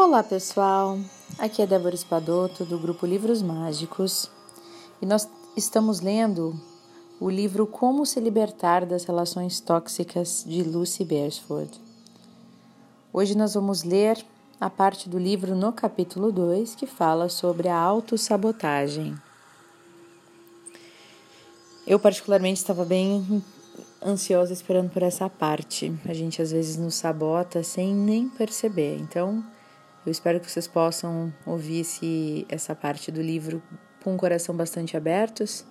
Olá pessoal, aqui é Débora Espadoto do grupo Livros Mágicos e nós estamos lendo o livro Como se Libertar das Relações Tóxicas de Lucy Beresford. Hoje nós vamos ler a parte do livro no capítulo 2 que fala sobre a autossabotagem. Eu, particularmente, estava bem ansiosa esperando por essa parte. A gente às vezes nos sabota sem nem perceber. Então, eu espero que vocês possam ouvir esse, essa parte do livro com o coração bastante abertos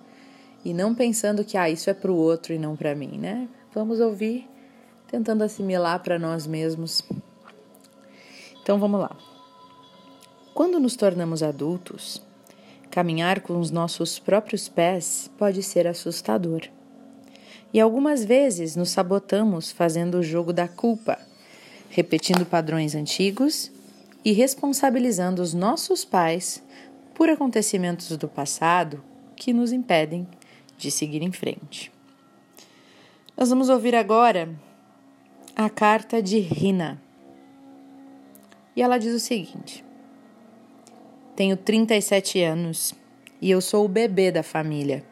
e não pensando que ah, isso é para o outro e não para mim, né? Vamos ouvir tentando assimilar para nós mesmos. Então vamos lá. Quando nos tornamos adultos, caminhar com os nossos próprios pés pode ser assustador. E algumas vezes nos sabotamos fazendo o jogo da culpa, repetindo padrões antigos e responsabilizando os nossos pais por acontecimentos do passado que nos impedem de seguir em frente. Nós vamos ouvir agora a carta de Rina. E ela diz o seguinte: Tenho 37 anos e eu sou o bebê da família.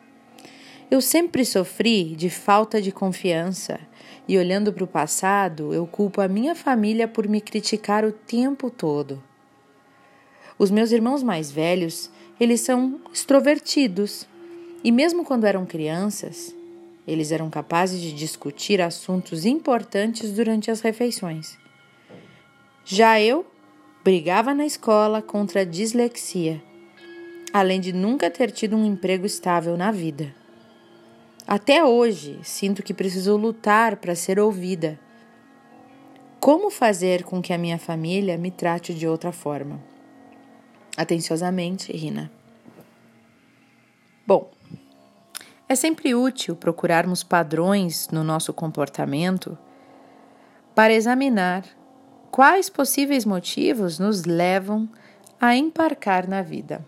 Eu sempre sofri de falta de confiança e olhando para o passado, eu culpo a minha família por me criticar o tempo todo. Os meus irmãos mais velhos, eles são extrovertidos e mesmo quando eram crianças, eles eram capazes de discutir assuntos importantes durante as refeições. Já eu brigava na escola contra a dislexia, além de nunca ter tido um emprego estável na vida. Até hoje, sinto que preciso lutar para ser ouvida. Como fazer com que a minha família me trate de outra forma? Atenciosamente, Rina. Bom, é sempre útil procurarmos padrões no nosso comportamento para examinar quais possíveis motivos nos levam a embarcar na vida.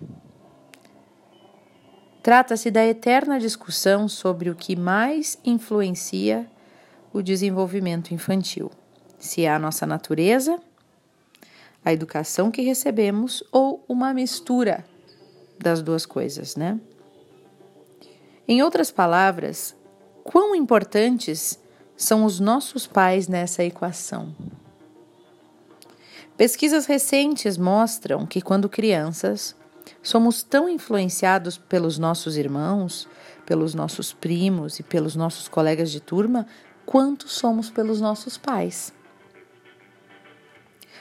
Trata-se da eterna discussão sobre o que mais influencia o desenvolvimento infantil: se é a nossa natureza, a educação que recebemos ou uma mistura das duas coisas, né? Em outras palavras, quão importantes são os nossos pais nessa equação? Pesquisas recentes mostram que, quando crianças, Somos tão influenciados pelos nossos irmãos, pelos nossos primos e pelos nossos colegas de turma, quanto somos pelos nossos pais.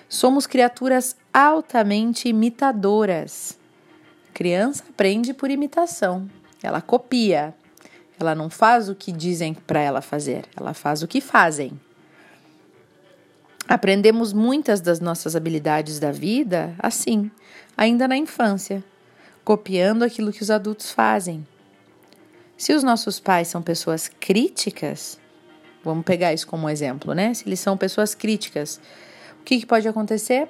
Somos criaturas altamente imitadoras. Criança aprende por imitação, ela copia. Ela não faz o que dizem para ela fazer, ela faz o que fazem. Aprendemos muitas das nossas habilidades da vida assim, ainda na infância, copiando aquilo que os adultos fazem. Se os nossos pais são pessoas críticas, vamos pegar isso como exemplo, né? Se eles são pessoas críticas, o que, que pode acontecer?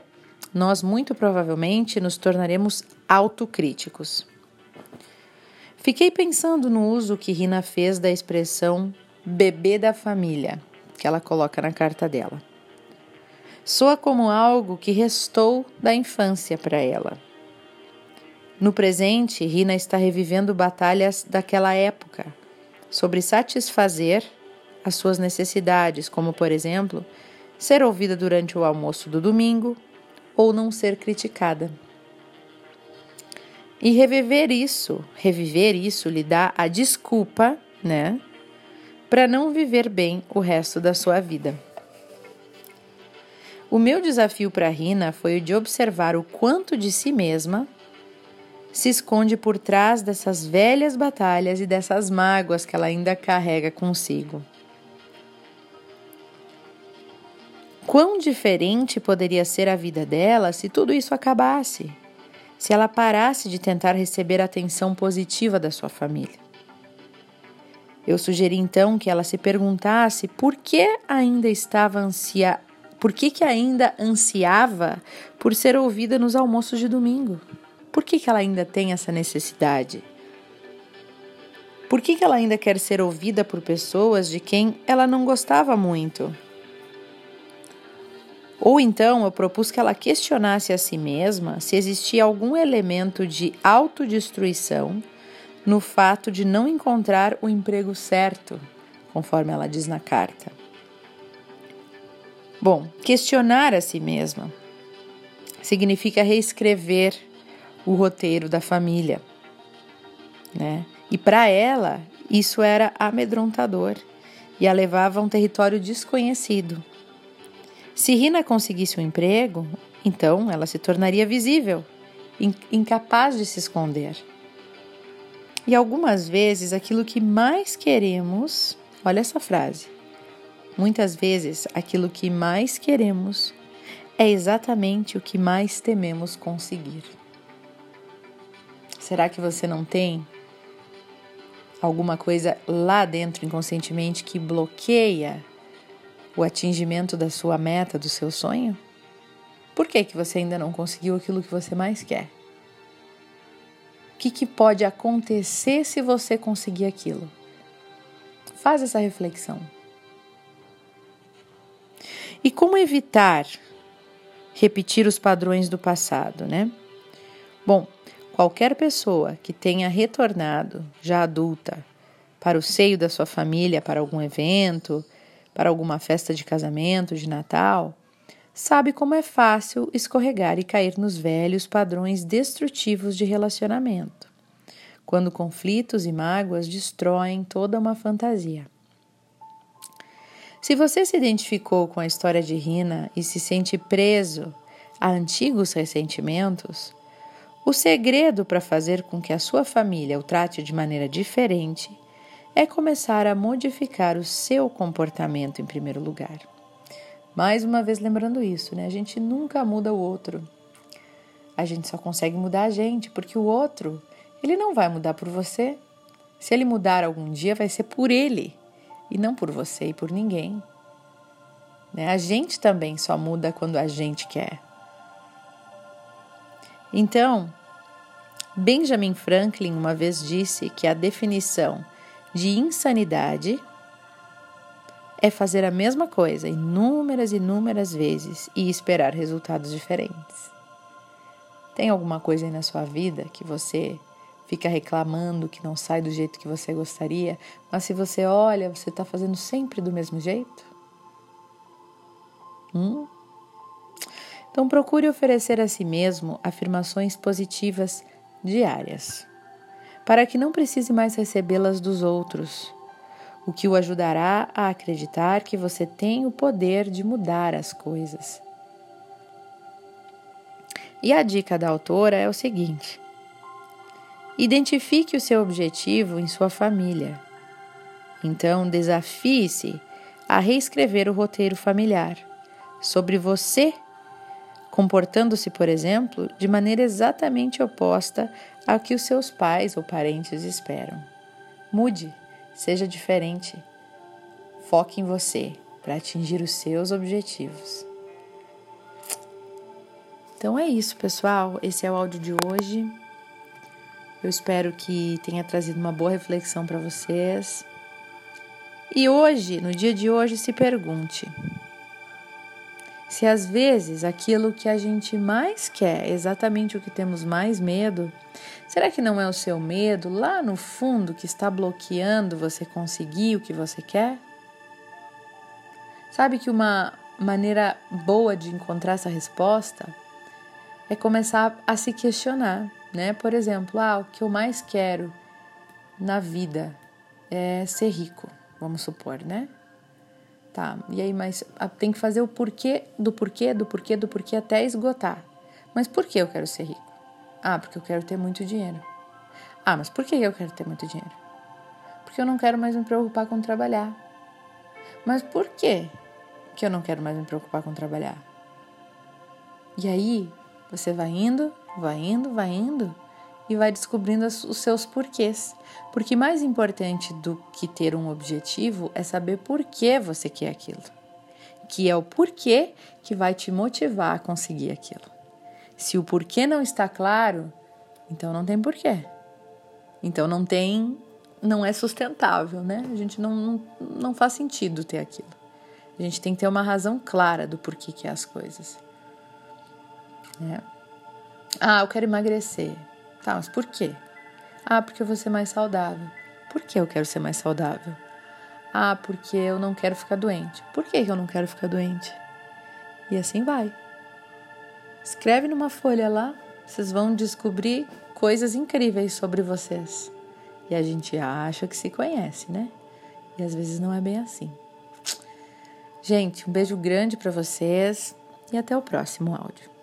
Nós muito provavelmente nos tornaremos autocríticos. Fiquei pensando no uso que Rina fez da expressão bebê da família, que ela coloca na carta dela soa como algo que restou da infância para ela. No presente, Rina está revivendo batalhas daquela época sobre satisfazer as suas necessidades, como, por exemplo, ser ouvida durante o almoço do domingo ou não ser criticada. E reviver isso, reviver isso lhe dá a desculpa, né, para não viver bem o resto da sua vida. O meu desafio para Rina foi o de observar o quanto de si mesma se esconde por trás dessas velhas batalhas e dessas mágoas que ela ainda carrega consigo. Quão diferente poderia ser a vida dela se tudo isso acabasse, se ela parasse de tentar receber a atenção positiva da sua família. Eu sugeri então que ela se perguntasse por que ainda estava ansia por que, que ainda ansiava por ser ouvida nos almoços de domingo? Por que, que ela ainda tem essa necessidade? Por que, que ela ainda quer ser ouvida por pessoas de quem ela não gostava muito? Ou então eu propus que ela questionasse a si mesma se existia algum elemento de autodestruição no fato de não encontrar o emprego certo, conforme ela diz na carta. Bom, questionar a si mesma significa reescrever o roteiro da família, né? E para ela, isso era amedrontador e a levava a um território desconhecido. Se Rina conseguisse um emprego, então ela se tornaria visível, incapaz de se esconder. E algumas vezes aquilo que mais queremos, olha essa frase, muitas vezes aquilo que mais queremos é exatamente o que mais tememos conseguir. Será que você não tem alguma coisa lá dentro inconscientemente que bloqueia o atingimento da sua meta, do seu sonho? Por que, que você ainda não conseguiu aquilo que você mais quer? O que, que pode acontecer se você conseguir aquilo? Faz essa reflexão. E como evitar repetir os padrões do passado, né? Bom, Qualquer pessoa que tenha retornado, já adulta, para o seio da sua família para algum evento, para alguma festa de casamento, de Natal, sabe como é fácil escorregar e cair nos velhos padrões destrutivos de relacionamento, quando conflitos e mágoas destroem toda uma fantasia. Se você se identificou com a história de Rina e se sente preso a antigos ressentimentos, o segredo para fazer com que a sua família o trate de maneira diferente é começar a modificar o seu comportamento em primeiro lugar. Mais uma vez lembrando isso, né? A gente nunca muda o outro. A gente só consegue mudar a gente, porque o outro, ele não vai mudar por você. Se ele mudar algum dia, vai ser por ele e não por você e por ninguém. Né? A gente também só muda quando a gente quer. Então, Benjamin Franklin uma vez disse que a definição de insanidade é fazer a mesma coisa inúmeras e inúmeras vezes e esperar resultados diferentes. Tem alguma coisa aí na sua vida que você fica reclamando que não sai do jeito que você gostaria, mas se você olha, você está fazendo sempre do mesmo jeito? Hum? Então procure oferecer a si mesmo afirmações positivas diárias, para que não precise mais recebê-las dos outros, o que o ajudará a acreditar que você tem o poder de mudar as coisas. E a dica da autora é o seguinte: identifique o seu objetivo em sua família. Então, desafie-se a reescrever o roteiro familiar sobre você comportando-se, por exemplo, de maneira exatamente oposta ao que os seus pais ou parentes esperam. Mude, seja diferente. Foque em você para atingir os seus objetivos. Então é isso, pessoal. Esse é o áudio de hoje. Eu espero que tenha trazido uma boa reflexão para vocês. E hoje, no dia de hoje, se pergunte: se às vezes aquilo que a gente mais quer exatamente o que temos mais medo, será que não é o seu medo lá no fundo que está bloqueando você conseguir o que você quer? Sabe que uma maneira boa de encontrar essa resposta é começar a se questionar, né? Por exemplo, ah, o que eu mais quero na vida é ser rico, vamos supor, né? Tá, e aí, mas tem que fazer o porquê do porquê, do porquê, do porquê até esgotar. Mas por que eu quero ser rico? Ah, porque eu quero ter muito dinheiro. Ah, mas por que eu quero ter muito dinheiro? Porque eu não quero mais me preocupar com trabalhar. Mas por que que eu não quero mais me preocupar com trabalhar? E aí, você vai indo, vai indo, vai indo e vai descobrindo os seus porquês. Porque mais importante do que ter um objetivo é saber por que você quer aquilo. Que é o porquê que vai te motivar a conseguir aquilo. Se o porquê não está claro, então não tem porquê. Então não tem, não é sustentável, né? A gente não, não, faz sentido ter aquilo. A gente tem que ter uma razão clara do porquê que é as coisas. Né? Ah, eu quero emagrecer. Tá, mas por quê? Ah, porque eu vou ser mais saudável. Por que eu quero ser mais saudável? Ah, porque eu não quero ficar doente. Por que eu não quero ficar doente? E assim vai. Escreve numa folha lá, vocês vão descobrir coisas incríveis sobre vocês. E a gente acha que se conhece, né? E às vezes não é bem assim. Gente, um beijo grande para vocês e até o próximo áudio.